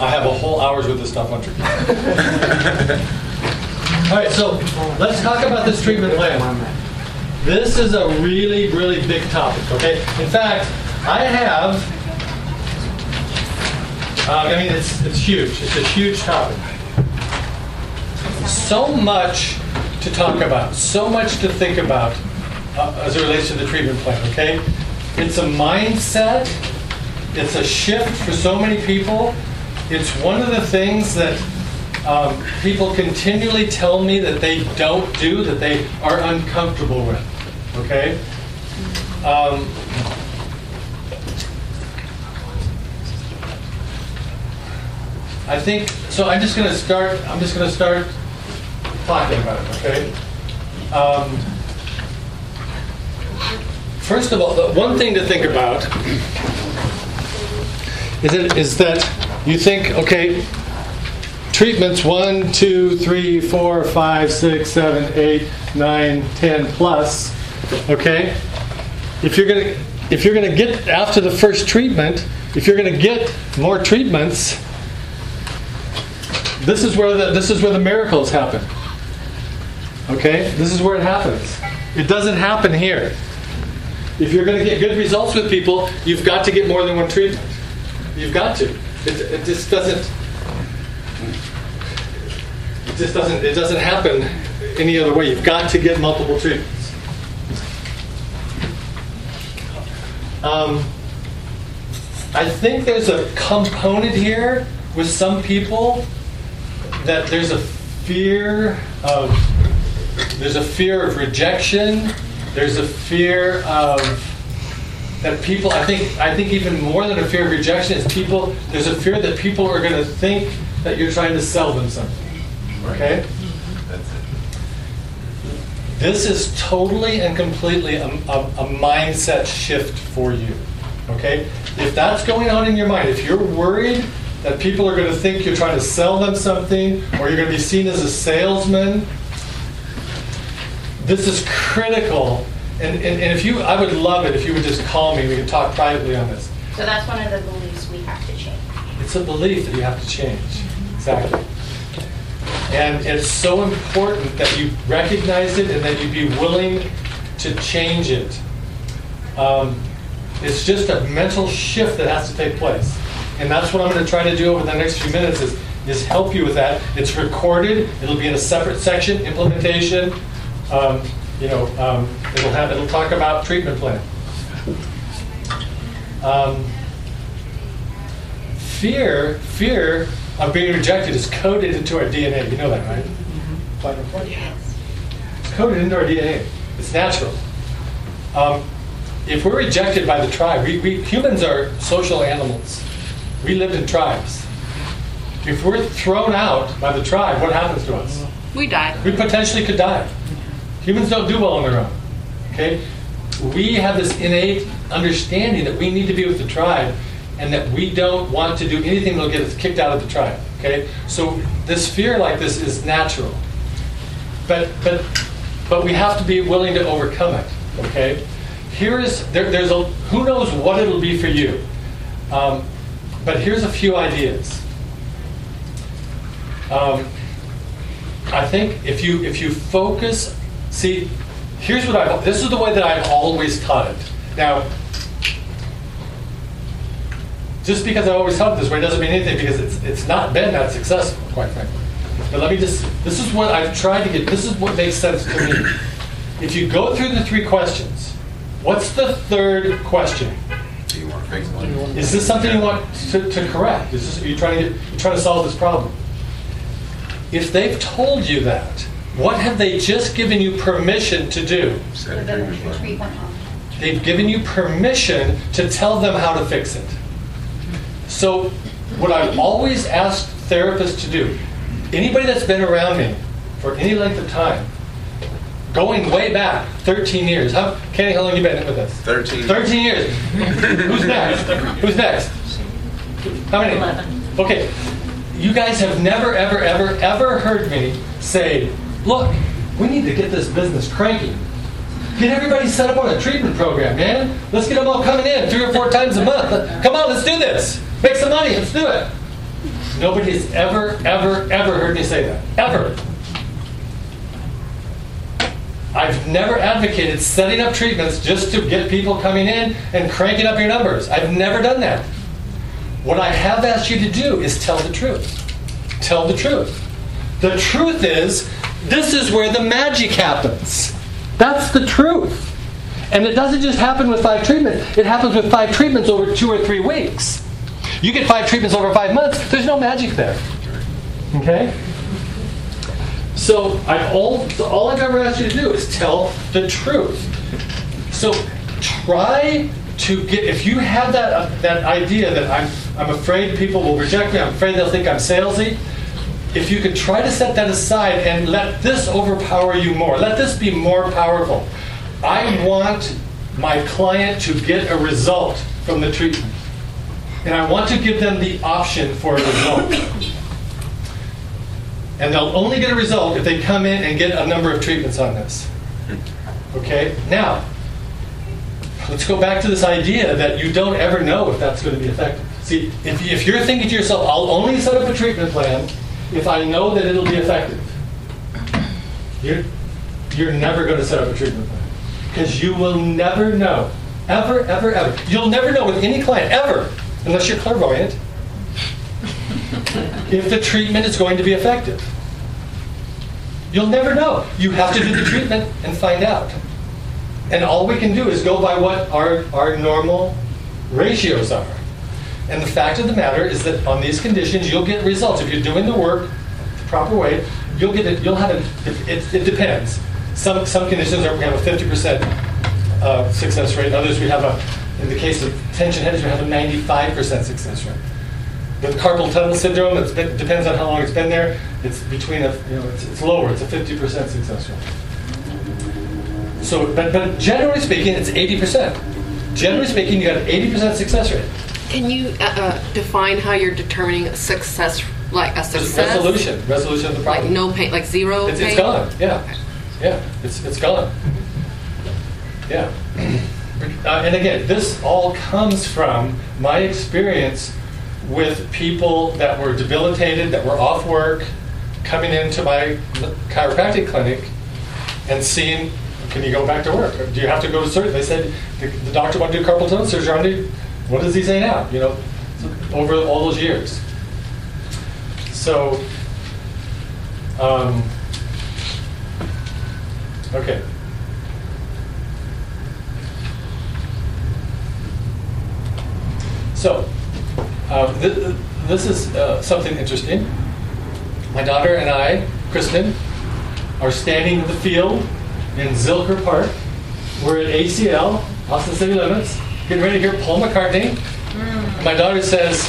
I have a whole hour's worth of stuff on treatment. All right, so let's talk about this treatment plan. This is a really, really big topic, okay? In fact, I have, uh, I mean, it's, it's huge. It's a huge topic. So much to talk about, so much to think about uh, as it relates to the treatment plan, okay? It's a mindset, it's a shift for so many people. It's one of the things that um, people continually tell me that they don't do, that they are uncomfortable with. Okay? Um, I think so. I'm just going to start. I'm just going to start talking about it. Okay. Um, first of all, one thing to think about is that you think, okay, treatments one, two, three, four, five, six, seven, eight, nine, ten plus. Okay, if you're gonna if you're gonna get after the first treatment, if you're gonna get more treatments, this is where the this is where the miracles happen. Okay, this is where it happens. It doesn't happen here. If you're going to get good results with people, you've got to get more than one treatment. You've got to. It, it just doesn't. It just doesn't. It doesn't happen any other way. You've got to get multiple treatments. Um, I think there's a component here with some people that there's a fear of there's a fear of rejection. There's a fear of that people. I think. I think even more than a fear of rejection is people. There's a fear that people are going to think that you're trying to sell them something. Okay. This is totally and completely a, a, a mindset shift for you. Okay. If that's going on in your mind, if you're worried that people are going to think you're trying to sell them something, or you're going to be seen as a salesman this is critical. And, and, and if you, I would love it if you would just call me. We could talk privately on this. So that's one of the beliefs we have to change. It's a belief that you have to change. Exactly. And it's so important that you recognize it and that you be willing to change it. Um, it's just a mental shift that has to take place. And that's what I'm going to try to do over the next few minutes is, is help you with that. It's recorded. It'll be in a separate section, implementation. Um, you know, um, it'll have it'll talk about treatment plan. Um, fear, fear of being rejected is coded into our DNA. You know that, right? Mm-hmm. Yes. It's coded into our DNA. It's natural. Um, if we're rejected by the tribe, we, we humans are social animals. We live in tribes. If we're thrown out by the tribe, what happens to us? We die. We potentially could die. Humans don't do well on their own. Okay? We have this innate understanding that we need to be with the tribe and that we don't want to do anything that'll get us kicked out of the tribe. Okay? So this fear like this is natural. But but but we have to be willing to overcome it. Okay? Here is there, there's a who knows what it'll be for you. Um, but here's a few ideas. Um, I think if you if you focus See, here's what I've, this is the way that I've always taught it. Now, just because I always taught it this way doesn't mean anything because it's it's not been that successful, quite frankly. But let me just this is what I've tried to get this is what makes sense to me. If you go through the three questions, what's the third question? Do you want to fix one? Is this something you want to, to correct? Is this, are you trying to get, you're trying to solve this problem? If they've told you that, what have they just given you permission to do? They've given you permission to tell them how to fix it. So, what I've always asked therapists to do, anybody that's been around me for any length of time, going way back, 13 years. How, Kenny, how long have you been with us? 13. 13 years. Who's next? Who's next? How many? 11. Okay. You guys have never, ever, ever, ever heard me say, look, we need to get this business cranking. Get everybody set up on a treatment program, man. Let's get them all coming in three or four times a month. Come on, let's do this. Make some money. Let's do it. Nobody's ever, ever, ever heard me say that. Ever. I've never advocated setting up treatments just to get people coming in and cranking up your numbers. I've never done that. What I have asked you to do is tell the truth. Tell the truth. The truth is, this is where the magic happens. That's the truth. And it doesn't just happen with five treatments, it happens with five treatments over two or three weeks. You get five treatments over five months, there's no magic there. Okay? So I've all, all I've ever asked you to do is tell the truth. So try to get, if you have that, uh, that idea that I'm, I'm afraid people will reject me, I'm afraid they'll think I'm salesy, if you could try to set that aside and let this overpower you more, let this be more powerful. I want my client to get a result from the treatment. And I want to give them the option for a result. And they'll only get a result if they come in and get a number of treatments on this. Okay? Now, let's go back to this idea that you don't ever know if that's going to be effective. See, if, if you're thinking to yourself, I'll only set up a treatment plan if I know that it'll be effective, you're, you're never going to set up a treatment plan. Because you will never know. Ever, ever, ever. You'll never know with any client, ever, unless you're clairvoyant, if the treatment is going to be effective. You'll never know. You have to do the treatment and find out. And all we can do is go by what our, our normal ratios are. And the fact of the matter is that on these conditions, you'll get results. If you're doing the work the proper way, you'll get it, you'll have it, it, it depends. Some, some conditions are, we have a 50% uh, success rate, others we have a, in the case of tension headaches, we have a 95% success rate. With carpal tunnel syndrome, it's depends on how long it's been there. It's between a, you know, it's, it's lower. It's a 50% success rate. So, but, but generally speaking, it's 80%. Generally speaking, you an 80% success rate. Can you uh, uh, define how you're determining success, like a success? resolution, resolution of the problem. Like no pain, like zero It's, pain? it's gone. Yeah, yeah. It's it's gone. Yeah. Uh, and again, this all comes from my experience with people that were debilitated, that were off work, coming into my chiropractic clinic, and seeing, can you go back to work? Or do you have to go to surgery? They said the, the doctor wanted to do carpal tunnel surgery on you. What does he say now? You know, over all those years. So. Um, Okay. So, uh, th- this is uh, something interesting. My daughter and I, Kristen, are standing in the field in Zilker Park. We're at ACL, Austin City Limits, getting ready to hear Paul McCartney. And my daughter says,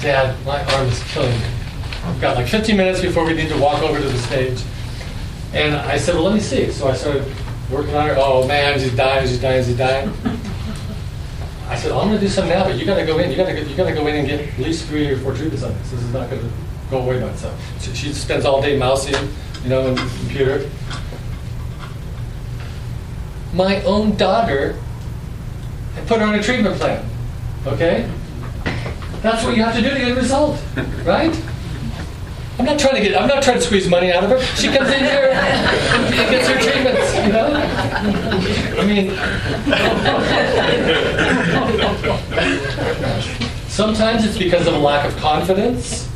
Dad, my arm is killing me. We've got like 15 minutes before we need to walk over to the stage. And I said, well, let me see. So I started working on her. Oh man, she's dying, she's dying, she's dying. I said, I'm going to do something now, but you got to go in. You got to you got to go in and get at least three or four treatments on this. This is not going to go away by itself. So she spends all day mousing, you know, on the computer. My own daughter, I put her on a treatment plan. Okay, that's what you have to do to get a result, right? I'm not trying to get. I'm not trying to squeeze money out of her. She comes in here and gets her treatments. You know. I mean, sometimes it's because of a lack of confidence.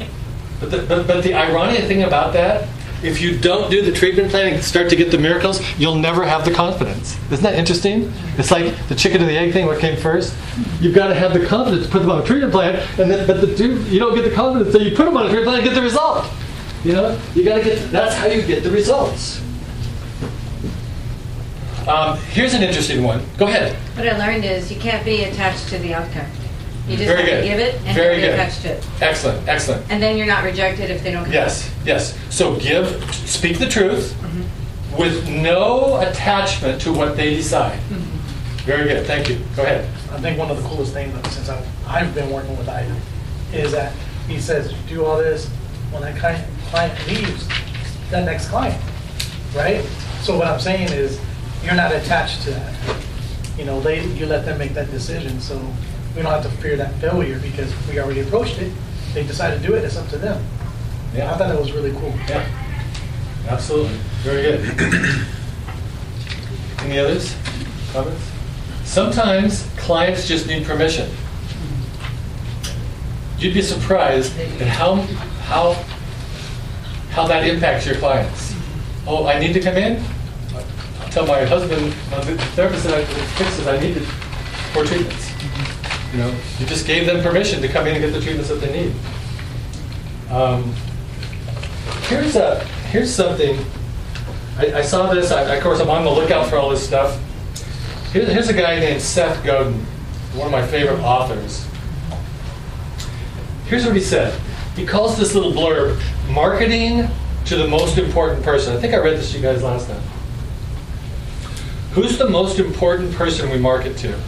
But the, but, but the ironic thing about that, if you don't do the treatment plan and start to get the miracles, you'll never have the confidence. Isn't that interesting? It's like the chicken or the egg thing. What came first? You've got to have the confidence to put them on a treatment plan, and then but the dude, you don't get the confidence, so you put them on a treatment plan and get the result. You know, you got to get. That's how you get the results. Um, here's an interesting one. Go ahead. What I learned is you can't be attached to the outcome. You just Very have good. to give it and Very not good. attached to it. Excellent. Excellent. And then you're not rejected if they don't come. Yes, yes. So give, speak the truth mm-hmm. with no attachment to what they decide. Mm-hmm. Very good, thank you. Go ahead. I think one of the coolest things that since I've, I've been working with Ivan is that he says, do all this, when that client, client leaves, that next client, right? So what I'm saying is, you're not attached to that. You know, they, you let them make that decision, so we don't have to fear that failure because we already approached it they decide to do it, it's up to them. Yeah. I thought that was really cool. yeah, absolutely, very good. Any others, comments? Sometimes clients just need permission. You'd be surprised at how, how, how that impacts your clients. Oh, I need to come in? I'll tell my husband, the therapist that I fixes, I need more treatments. You know, you just gave them permission to come in and get the treatments that they need. Um, Here's a, here's something, I, I saw this, I, of course, I'm on the lookout for all this stuff. Here, here's a guy named Seth Godin, one of my favorite authors. Here's what he said. He calls this little blurb, marketing to the most important person. I think I read this to you guys last time. Who's the most important person we market to?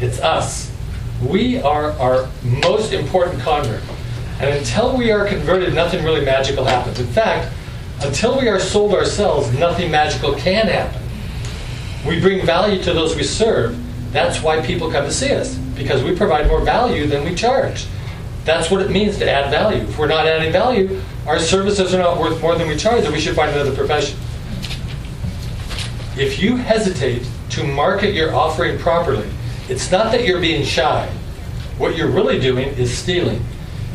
It's us. We are our most important convert. And until we are converted, nothing really magical happens. In fact, until we are sold ourselves, nothing magical can happen. We bring value to those we serve. That's why people come to see us, because we provide more value than we charge. That's what it means to add value. If we're not adding value, our services are not worth more than we charge, then we should find another profession. If you hesitate to market your offering properly, it's not that you're being shy. What you're really doing is stealing.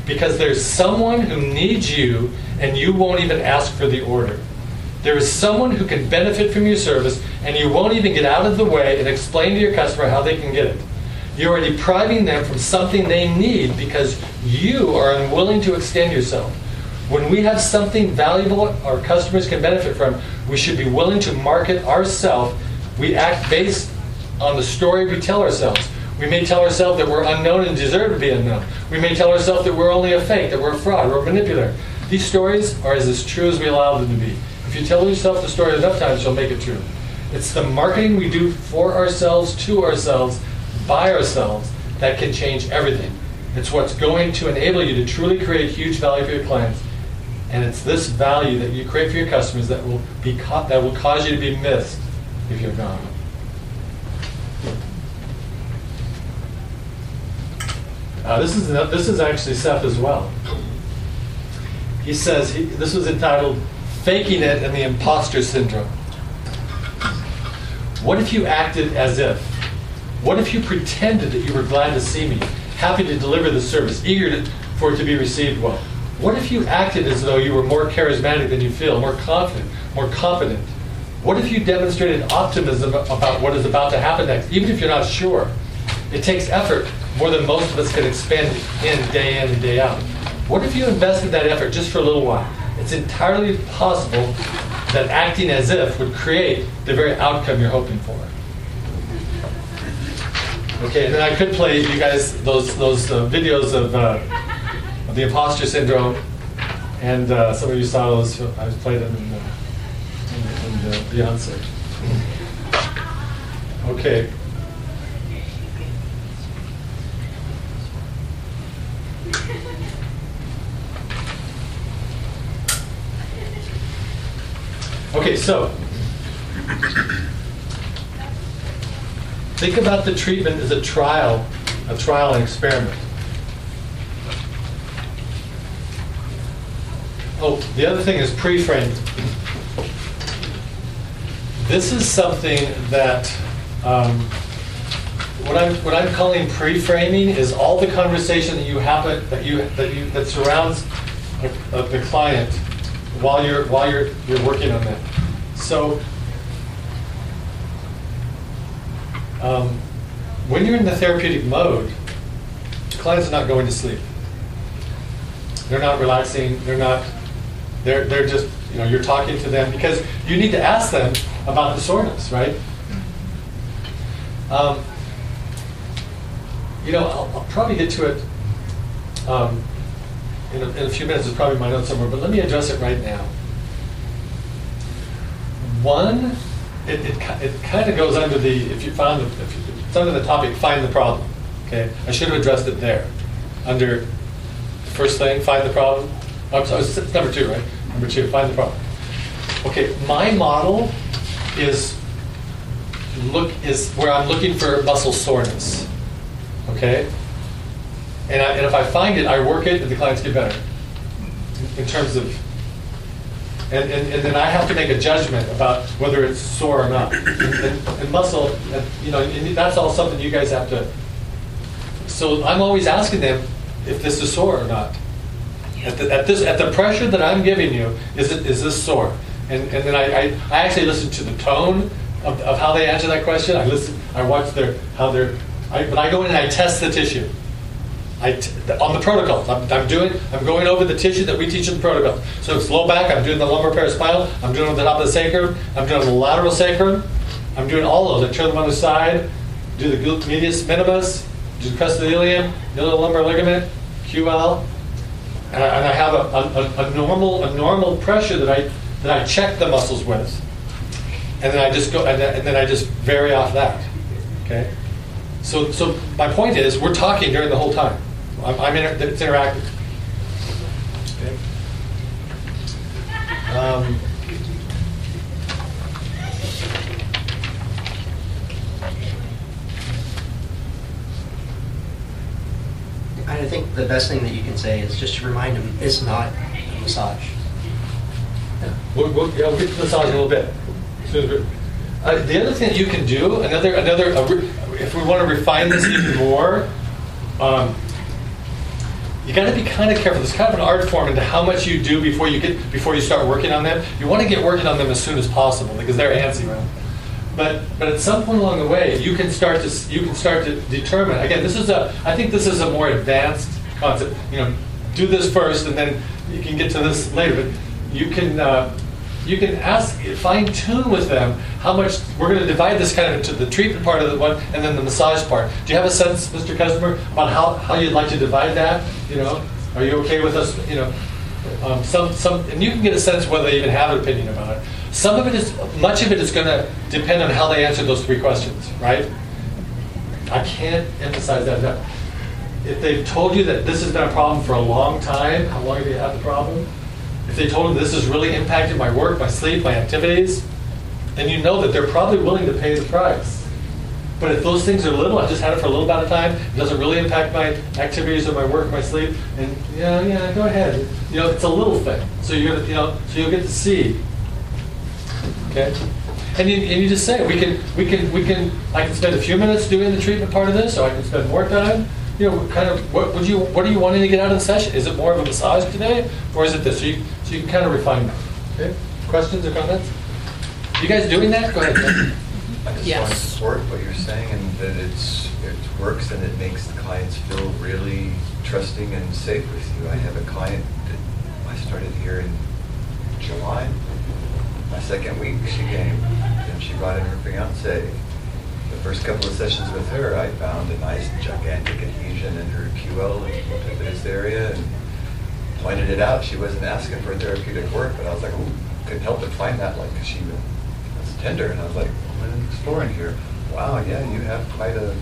Because there's someone who needs you and you won't even ask for the order. There is someone who can benefit from your service and you won't even get out of the way and explain to your customer how they can get it. You are depriving them from something they need because you are unwilling to extend yourself. When we have something valuable our customers can benefit from, we should be willing to market ourselves. We act based on the story we tell ourselves. We may tell ourselves that we're unknown and deserve to be unknown. We may tell ourselves that we're only a fake, that we're a fraud, we're a manipulator. These stories are as, true as we allow them to be. If you tell yourself the story enough times, you'll make it true. It's the marketing we do for ourselves, to ourselves, by ourselves, that can change everything. It's what's going to enable you to truly create huge value for your clients. And it's this value that you create for your customers that will be that will cause you to be missed if you're gone. Uh, this is this is actually Seth as well. He says he, this was entitled "Faking It and the Imposter Syndrome." What if you acted as if? What if you pretended that you were glad to see me, happy to deliver the service, eager to, for it to be received well? What if you acted as though you were more charismatic than you feel, more confident, more competent? What if you demonstrated optimism about what is about to happen next, even if you're not sure? It takes effort more than most of us can expend in day in and day out. What if you invested that effort just for a little while? It's entirely possible that acting as if would create the very outcome you're hoping for. Okay, and then I could play you guys those those uh, videos of, uh, of the imposter syndrome, and uh, some of you saw those. I played them in, in, in Beyonce. Okay. Okay, so think about the treatment as a trial, a trial and experiment. Oh, the other thing is pre-framing. This is something that um, what I'm what I'm calling pre-framing is all the conversation that you happen that you that you that surrounds a, a, the client while you're while you're you're working on that. So um, when you're in the therapeutic mode, the client's not going to sleep. They're not relaxing. They're not. They're they're just you know you're talking to them because you need to ask them about the soreness, right? Um, you know, I'll, I'll probably get to it um, in, a, in a few minutes. It's probably my notes somewhere, but let me address it right now. One, it, it, it kind of goes under the, if you found, the- if you- it's under the topic, find the problem. Okay, I should have addressed it there. Under the first thing, find the problem. I'm sorry, it's number two, right? Number two, find the problem. Okay, my model is look is where I'm looking for muscle soreness. Okay? And, I, and if I find it, I work it, and the clients get better. In terms of, and, and, and then I have to make a judgment about whether it's sore or not. And, and, and muscle, you know, and that's all something you guys have to. So I'm always asking them if this is sore or not. At, the, at this, at the pressure that I'm giving you, is it is this sore? And, and then I, I, I actually listen to the tone of, of how they answer that question. I listen, I watch their how they're. I, but I go in and I test the tissue. On the protocols. I'm, I'm doing. I'm going over the tissue that we teach in the protocols. So it's low back. I'm doing the lumbar paraspinal. I'm doing the top of the sacrum. I'm doing the lateral sacrum. I'm doing all those. I turn them on the side. Do the glute medius minimus. Do the crest of the ilium, iliac lumbar ligament, QL, and I, and I have a, a, a normal a normal pressure that I that I check the muscles with, and then I just go and and then I just vary off that. Okay. So, so my point is, we're talking during the whole time. I'm, I'm inter- it's interactive. Okay. Um, I think the best thing that you can say is just to remind them it's not a massage. we'll, we'll, yeah, we'll get to the massage in a little bit. As soon as we're- Uh, the other thing that you can do, another, another, re- if we want to refine this even more, um, you got to be kind of careful. There's kind of an art form into how much you do before you get before you start working on them. You want to get working on them as soon as possible because they're antsy, right? But but at some point along the way, you can start to you can start to determine. Again, this is a I think this is a more advanced concept. You know, do this first, and then you can get to this later. But you can. Uh, you can ask, fine tune with them how much we're going to divide this kind of into the treatment part of the one and then the massage part. Do you have a sense, Mr. Customer, about how, how you'd like to divide that? You know, are you okay with us? You know, um, some some, and you can get a sense whether they even have an opinion about it. Some of it is, much of it is going to depend on how they answer those three questions, right? I can't emphasize that enough. If they've told you that this has been a problem for a long time, how long have you had the problem? If they told you this has really impacted my work, my sleep, my activities, then you know that they're probably willing to pay the price. But if those things are little, I just had it for a little amount of time, it doesn't really impact my activities or my work, my sleep, and yeah, yeah, go ahead. You know, it's a little thing. So you're gonna, you know, so you'll get to see. Okay? And you, and you just say, we can, we can, we can, I can spend a few minutes doing the treatment part of this, or I can spend more time. You know, kind of, what would you, what are you wanting to get out of the session? Is it more of a massage today, or is it this? So you, so you can kind of refine that. Okay? Questions or comments? You guys doing that? Go ahead. Ken. I just Yes. want to support what you're saying and that it's, it works and it makes the clients feel really trusting and safe with you. I have a client that I started here in July. My second week she came and she brought in her fiance. The first couple of sessions with her, I found a nice gigantic adhesion in her QL and looked at this area and pointed it out. She wasn't asking for therapeutic work, but I was like, couldn't help but find that, like, she was tender, and I was like, I'm exploring here. Wow, yeah, you have quite a,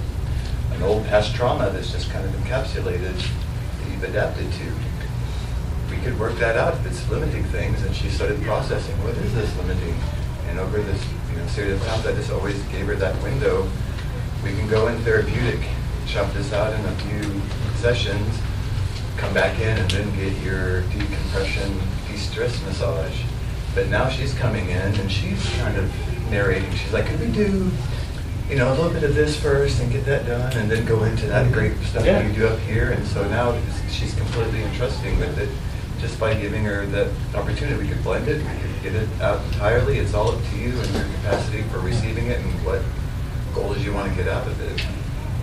an old past trauma that's just kind of encapsulated that you've adapted to. We could work that out if it's limiting things, and she started processing, what is this limiting? And over this, you know, series of times, I just always gave her that window. We can go in therapeutic, chop this out in a few sessions, come back in and then get your decompression, de-stress massage. But now she's coming in and she's kind of narrating. She's like, could we do, you know, a little bit of this first and get that done and then go into that great stuff Yeah. that you do up here? And so now she's completely entrusting with it. Just by giving her that opportunity, we could blend it, we could get it out entirely. It's all up to you and your capacity for receiving it and what goals you want to get out of it.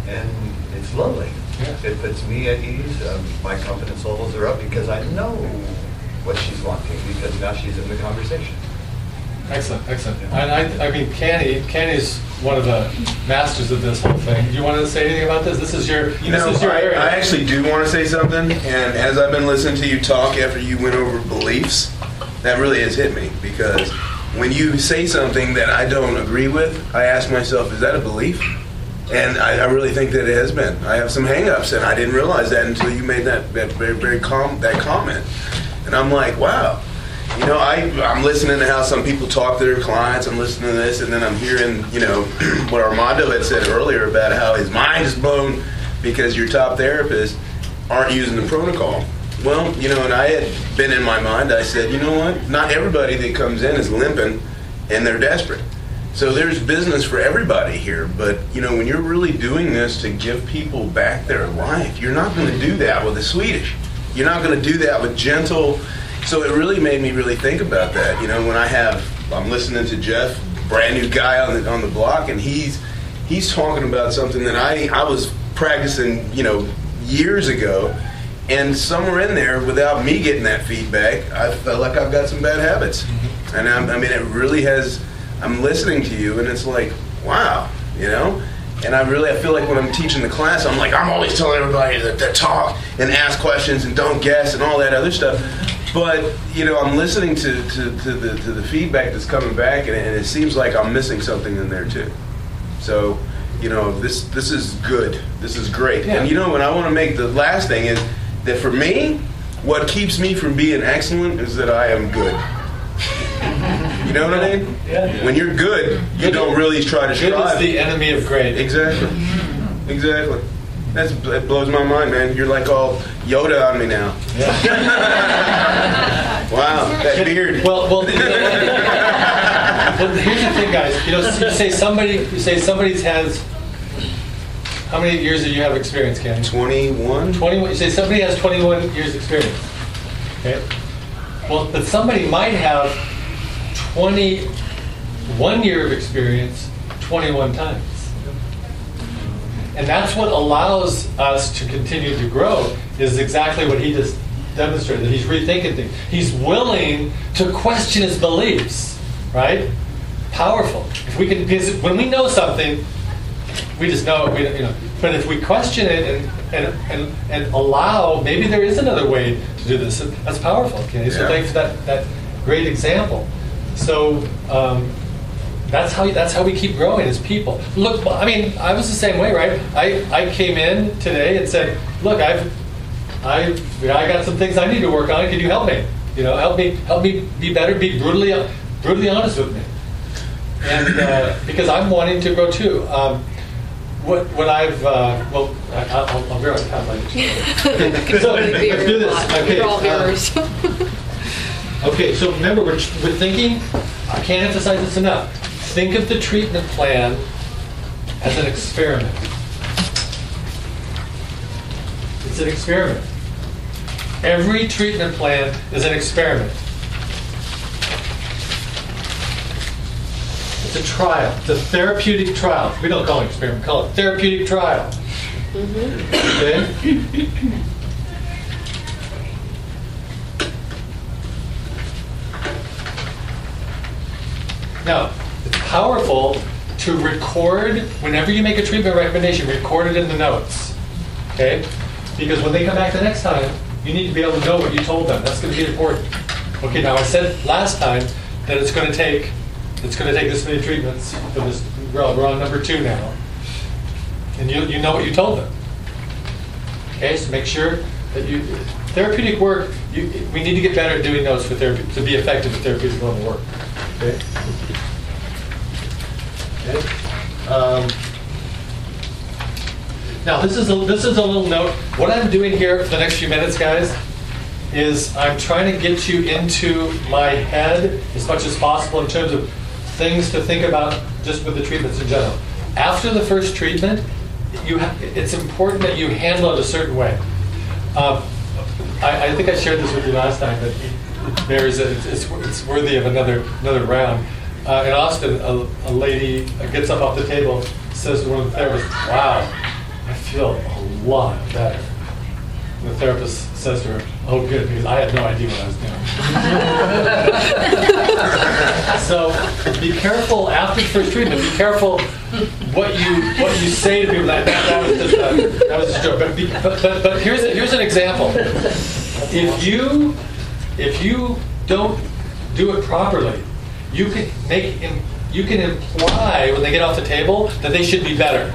And it's lovely. Yeah. It puts me at ease. Um, my confidence levels are up because I know what she's wanting because now she's in the conversation. Excellent, excellent. And I, I mean, Kenny, Kenny's one of the masters of this whole thing. Do you want to say anything about this? This is your, You this know, is your I, area. I actually do want to say something, and as I've been listening to you talk after you went over beliefs, that really has hit me because when you say something that I don't agree with, I ask myself, is that a belief? And I, I really think that it has been. I have some hangups, and I didn't realize that until you made that, that very, very com- that comment. And I'm like, wow. You know, I, I'm listening to how some people talk to their clients. I'm listening to this, and then I'm hearing, you know, what Armando had said earlier about how his mind is blown because you're top therapists aren't using the protocol. Well, you know, and I had been in my mind, I said, you know what? Not everybody that comes in is limping and they're desperate. So there's business for everybody here, but you know, when you're really doing this to give people back their life, you're not going to do that with the Swedish. You're not going to do that with gentle. So it really made me really think about that. You know, when I have, I'm listening to Jeff, brand new guy on the on the block, and he's he's talking about something that I I was practicing, you know, years ago. And somewhere in there, without me getting that feedback, I felt like I've got some bad habits. Mm-hmm. And I'm, I mean, it really has. I'm listening to you, and it's like, wow, you know. And I really, I feel like when I'm teaching the class, I'm like, I'm always telling everybody to, to talk and ask questions and don't guess and all that other stuff. But you know, I'm listening to, to, to the to the feedback that's coming back, and, and it seems like I'm missing something in there too. So, you know, this this is good. This is great. Yeah. And you know, what I want to make the last thing is that for me, what keeps me from being excellent is that I am good. You know what I mean? Yeah. When you're good, you don't really try to strive. Good is the enemy of great. Exactly. Exactly. That's that blows my mind, man. You're like all Yoda on me now. Yeah. wow, that beard. Well, well, you know, well, here's the thing, guys. You know, you say somebody, you say somebody's has. How many years do you have experience, Ken? 21. 21. You say somebody has 21 years experience. Okay. Well, but somebody might have 21 year of experience 21 times. And that's what allows us to continue to grow is exactly what he just demonstrated. That he's rethinking things. He's willing to question his beliefs, right? Powerful. If we can, because when we know something, we just know it. We, you know. But if we question it and, and, and, and allow, maybe there is another way to do this. That's powerful. Okay. So Yeah. thanks for that, that great example. So um, that's how that's how we keep growing as people. Look, I mean, I was the same way, right? I, I came in today and said, look, I've I I got some things I need to work on. Can you help me? You know, help me help me be better. Be brutally brutally honest with me, and uh, because I'm wanting to grow too. Um, what what I've uh, well, I, I'll, I'll be right back. So do this. Okay. We're all uh. Okay, so remember, we're, we're thinking, I can't emphasize this enough. Think of the treatment plan as an experiment. It's an experiment. Every treatment plan is an experiment. It's a trial. It's a therapeutic trial. We don't call it experiment, we call it therapeutic trial. Mm-hmm. Okay? Now, it's powerful to record, whenever you make a treatment recommendation, record it in the notes. Okay? Because when they come back the next time, you need to be able to know what you told them. That's going to be important. Okay, now I said last time that it's going to take, it's going to take this many treatments for this, on we're on number two now. And you, you know what you told them. Okay, so make sure that you, therapeutic work, you, we need to get better at doing those for therapy, to be effective at therapeutic work. Okay? Um, Now, this is, a this is a little note. What I'm doing here for the next few minutes, guys, is I'm trying to get you into my head as much as possible in terms of things to think about just with the treatments in general. After the first treatment, you it's important that you handle it a certain way. Um, I, I think I shared this with you last time, but it bears it. It's, it's worthy of another another round. Uh, in Austin, a, a lady gets up off the table, says to one of the therapists, "Wow, I feel a lot better." And the therapist says to her, "Oh, good, because I had no idea what I was doing." so be careful after the first treatment. Be careful what you what you say to people. That, that, that was just a, that was just a joke. But, be, but, but but here's a, here's an example. If you if you don't do it properly, you can make you can imply when they get off the table that they should be better.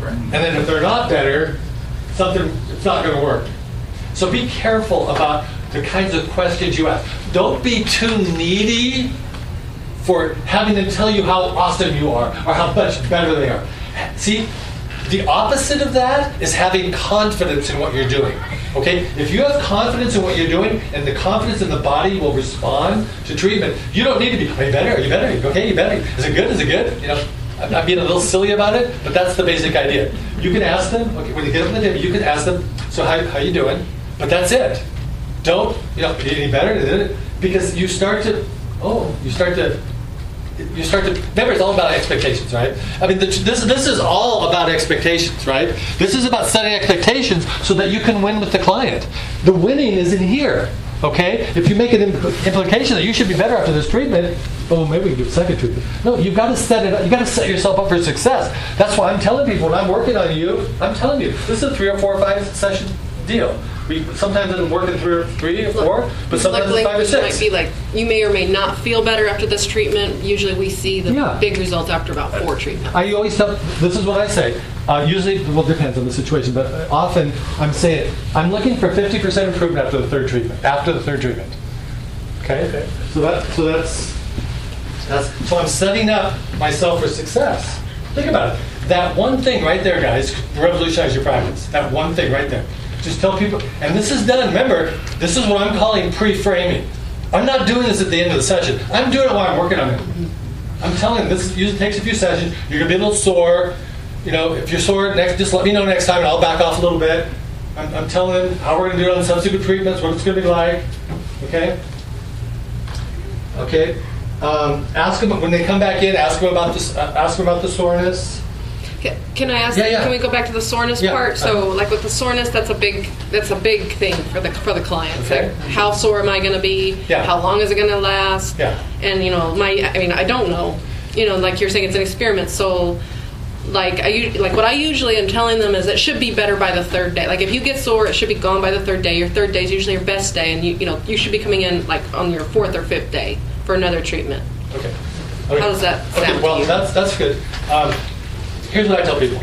And then if they're not better, something it's not going to work. So be careful about the kinds of questions you ask. Don't be too needy for having them tell you how awesome you are or how much better they are. See, The opposite of that is having confidence in what you're doing. Okay? If you have confidence in what you're doing and the confidence in the body will respond to treatment, you don't need to be, are you better? Are you better? Okay? You better? Is it good? Is it good? You know, I'm being a little silly about it, but that's the basic idea. You can ask them, okay, when you get up on the table, you can ask them, so how, how you doing? But that's it. Don't, you know, be any better? Because you start to, oh, you start to you start to remember it's all about expectations right? I mean the, this, this is all about expectations right? This is about setting expectations so that you can win with the client. The winning is in here okay? If you make an impl- implication that you should be better after this treatment oh maybe we can do a second treatment. No you've got to set it up you got to set yourself up for success. That's why i'm telling people when i'm working on you i'm telling you this is a three or four or five session deal we, sometimes it'll work in three or, three or four but sometimes it's five or language six might be like you may or may not feel better after this treatment. Usually, we see the Yeah. big results after about four treatments. I always tell, this is what I say. Uh, usually, well, it depends on the situation, but uh, often I'm saying, I'm looking for 50% improvement after the third treatment. After the third treatment. Okay? Okay. So that, so that's, that's, so I'm setting up myself for success. Think about it. That one thing right there, guys, could revolutionize your practice. That one thing right there. Just tell people, and this is done. Remember, this is what I'm calling pre-framing. I'm not doing this at the end of the session. I'm doing it while I'm working on it. I'm telling them this usually takes a few sessions. You're gonna be a little sore. You know, if you're sore next, just let me know next time, and I'll back off a little bit. I'm, I'm telling them how we're gonna do it on subsequent treatments, what it's gonna be like. Okay. Okay. Um, ask them when they come back in. Ask them about this. Uh, ask them about the soreness. Ca- Can I ask? Yeah, yeah. Can we go back to the soreness Yeah. part? So, like with the soreness, that's a big that's a big thing for the for the clients. Okay. Like, how sore am I going to be? Yeah. How long is it going to last? Yeah. And you know, my I mean, I don't know. You know, like you're saying, it's an experiment. So, like I like what I usually am telling them is it should be better by the third day. Like if you get sore, it should be gone by the third day. Your third day is usually your best day, and you you know you should be coming in like on your fourth or fifth day for another treatment. Okay. okay. How does that Okay. sound to Well, that's that's good. Um, here's what I tell people.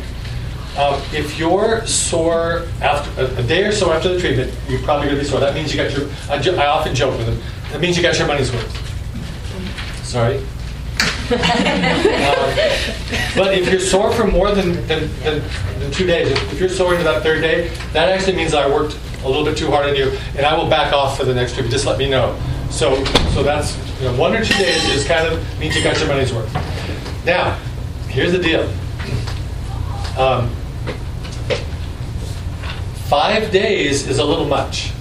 Um, if you're sore after a, a day or so after the treatment, you're probably going to be sore. That means you got your. I, jo- I often joke with them. That means you got your money's worth. Sorry. Um, but if you're sore for more than, than, than, than two days, if, if you're sore into that third day, that actually means I worked a little bit too hard on you, and I will back off for the next treatment. Just let me know. So, so that's you know, one or two days is kind of means you got your money's worth. Now, here's the deal. Um, five days is a little much.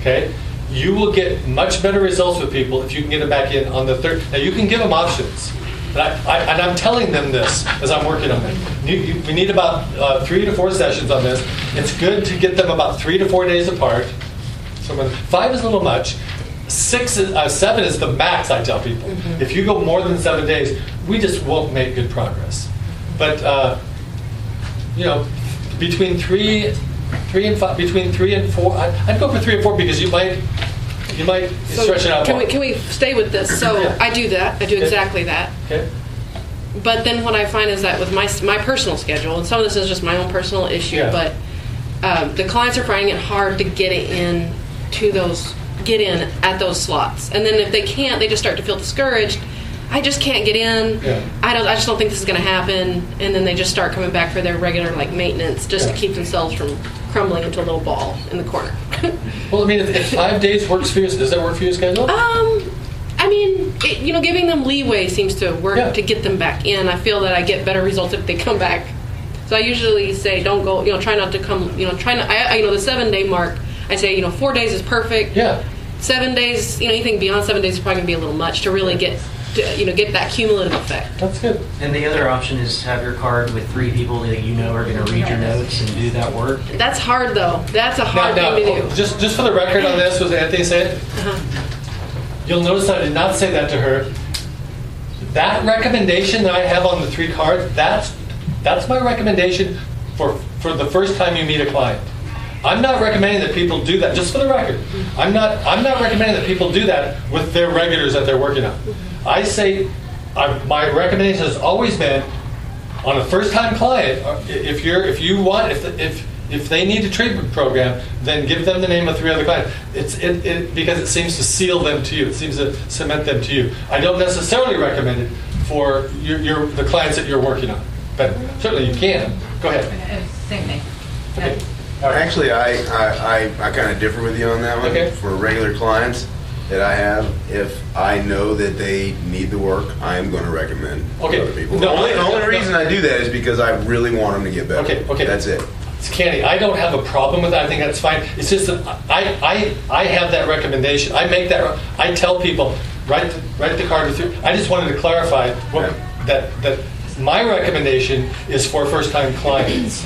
Okay, you will get much better results with people if you can get them back in on the third. Now you can give them options, and, I, I, and I'm telling them this as I'm working on it. You, you, we need about uh, three to four sessions on this. It's good to get them about three to four days apart. So when- five is a little much. Six, is, uh, seven is the max. I tell people. If you go more than seven days, we just won't make good progress. But uh, you know, between three, three and five, between three and four. I'd, I'd go for three or four because you might, you might So stretch it out Can more. we can we stay with this? So Yeah. I do that. I do Okay. exactly that. Okay. But then what I find is that with my my personal schedule, and some of this is just my own personal issue, Yeah. but um, the clients are finding it hard to get it in to those get in at those slots, and then if they can't, they just start to feel discouraged. I just can't get in. Yeah. I don't. I just don't think this is going to happen, and then they just start coming back for their regular like maintenance, just Yeah. to keep themselves from crumbling into a little ball in the corner. Well, I mean, if, if five days works for you, does that work for your schedule? Um, I mean, it, you know, giving them leeway seems to work Yeah. to get them back in. I feel that I get better results if they come back. So I usually say, don't go. You know, try not to come. You know, try not. I, I, you know, the seven day mark. I say, you know, four days is perfect. yeah. Seven days. You know, anything beyond seven days is probably gonna be a little much to really get, to, you know, get that cumulative effect. That's good. And the other option is have your card with three people that you know are going to read your notes and do that work. That's hard though. That's a hard now, thing to do. just just for the record on this, was Anthony said. Uh-huh. You'll notice I did not say that to her. That recommendation that I have on the three cards, that's that's my recommendation for for the first time you meet a client. I'm not recommending that people do that. Just for the record, I'm not I'm not recommending that people do that with their regulars that they're working on. I say I, my recommendation has always been on a first-time client, uh, if you're, if you want, if, if, if they need a treatment program, then give them the name of three other clients. It's, it, it, because it seems to seal them to you. It seems to cement them to you. I don't necessarily recommend it for your, your, the clients that you're working on. but certainly you can. Go ahead. Uh, Same thing. Okay. All right. Actually, I, I, I, I kind of differ with you on that one. Okay. For regular clients that I have, if I know that they need the work, I am going to recommend Okay. other people. No, the only, no, the only no. reason I do that is because I really want them to get better. Okay, okay. That's it. It's candy. I don't have a problem with that. I think that's fine. It's just that I, I, I have that recommendation. I make that. I tell people write the, write the card through. I just wanted to clarify what, Yeah. that that my recommendation is for first-time clients.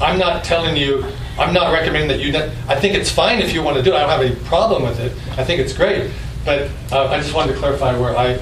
I'm not telling you. I'm not recommending that you. not- I think it's fine if you want to do it. I don't have any problem with it. I think it's great. But uh, I just wanted to clarify where I.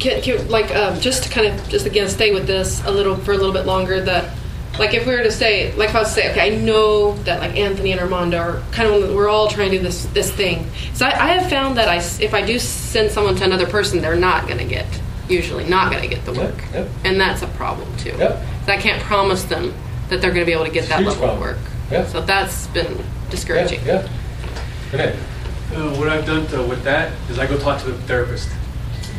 Can, can, like um, just to kind of just again stay with this a little for a little bit longer that like if we were to say like if I was to say okay I know that like Anthony and Armando are kind of we're all trying to do this this thing so I, I have found that I if I do send someone to another person they're not going to get usually not going to get the work yep. and that's a problem too Yep. I can't promise them that they're going to be able to get that Huge level of work Yep. so that's been discouraging Yeah. yeah. Okay. Uh, what I've done to, with that is I go talk to the therapist.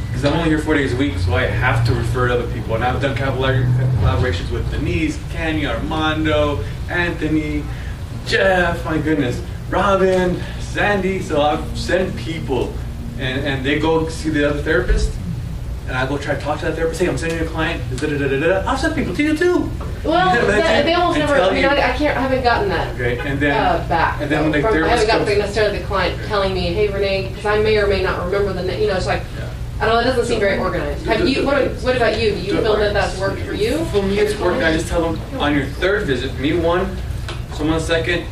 Because I'm only here four days a week, so I have to refer to other people. And I've done collaborations with Denise, Kenny, Armando, Anthony, Jeff, my goodness, Robin, Sandy. So I've sent people, and, and they go see the other therapist. And I go try to talk to that therapist. Hey, I'm sending you a client. Da, da, da, da, da. I'll send people to you too. Well that, they almost never tell I mean you- I, I can't I haven't gotten that Okay, and then uh, back. and then when the though, from- I haven't got comes- necessarily the client telling me, "Hey, Renee," because I may or may not remember the name. You know, it's like Yeah. I don't know. It doesn't seem very organized. Have you? What, what about you? Do you feel that that's worked for you? For me, it's working. I just tell them on your third visit, meet one, someone second.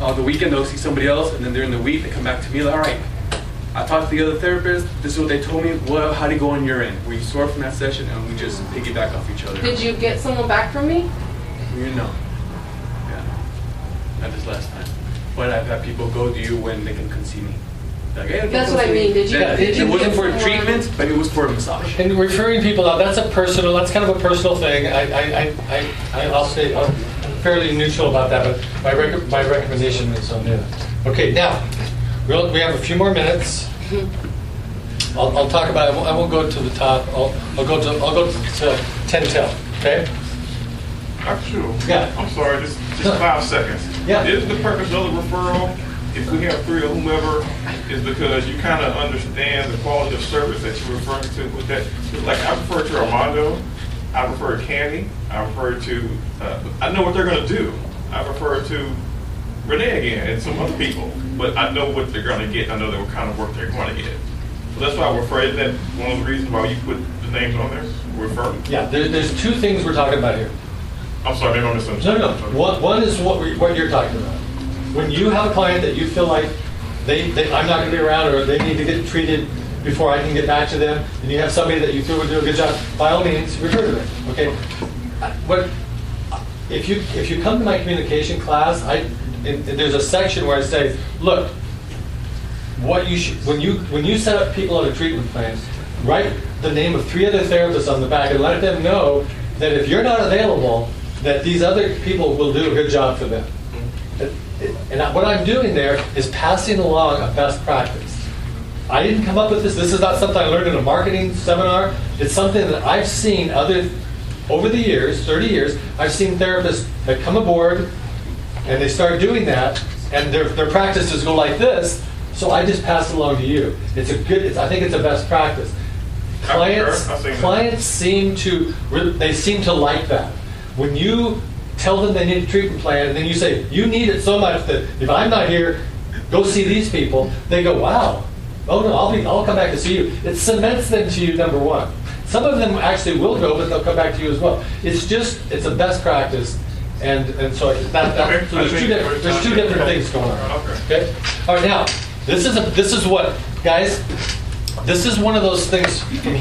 Uh, the weekend they'll see somebody else, and then during the week they come back to me like, all right. I talked to the other therapist. This is what they told me. Well, how do you go on your end? We sort from that session, and we just piggyback off each other. Did you get someone back from me? You know. Yeah. Not this last time. But I've had people go to you when they can come see me. Like, hey, That's what I mean. Did you- That- did you It wasn't for treatment, but it was for a massage. And referring people out, that's a personal, that's kind of a personal thing. I, I, I, I, I- I'll say, I'm fairly neutral about that, but my rec, my recommendation is on there. Okay, now, we'll, we have a few more minutes. I'll, I'll talk about, I won't- I won't go to the top, I'll, I'll go to, I'll go to ten till, okay? I'm sure. Yeah. I'm sorry, just, just five seconds. Yeah. Is the purpose of the referral, if we have three or whomever, is because you kind of understand the quality of service that you're referring to with that? Like, I refer to Armando, I refer to Candy, I refer to, uh, I know what they're gonna do. I refer to Renee again and some other people, but I know what they're gonna get, I know the kind of work they're gonna get. So that's why I refer, isn't that one of the reasons why you put the names on there, refer? Yeah, there, there's two things we're talking about here. I'm sorry, maybe I'm No, misunderstanding. no, one, one is what, we- what you're talking about. When you have a client that you feel like they, they, I'm not gonna be around, or they need to get treated before I can get back to them, and you have somebody that you feel would do a good job, by all means, refer to them, okay? What, if you, if you come to my communication class, I, there's a section where I say, look, what you should, when you, when you set up people on a treatment plan, write the name of three other therapists on the back and let them know that if you're not available, that these other people will do a good job for them. And what I'm doing there is passing along a best practice. I didn't come up with this, this is not something I learned in a marketing seminar. It's something that I've seen other, over the years, 30 years, I've seen therapists that come aboard and they start doing that, and their, their practices go like this, so I just pass it along to you. It's a good, it's, I think it's a best practice. Clients, I've seen that. clients seem to, they seem to like that. When you tell them they need a treatment plan, and then you say, you need it so much that if I'm not here, go see these people, they go, wow, oh no, I'll be, I'll come back to see you. It cements them to you, number one. Some of them actually will go, but they'll come back to you as well. It's just, it's a best practice, and, and so that, that, so there's two different, there's two different things going on. Okay. All right, now, this is, a this is what, guys, this is one of those things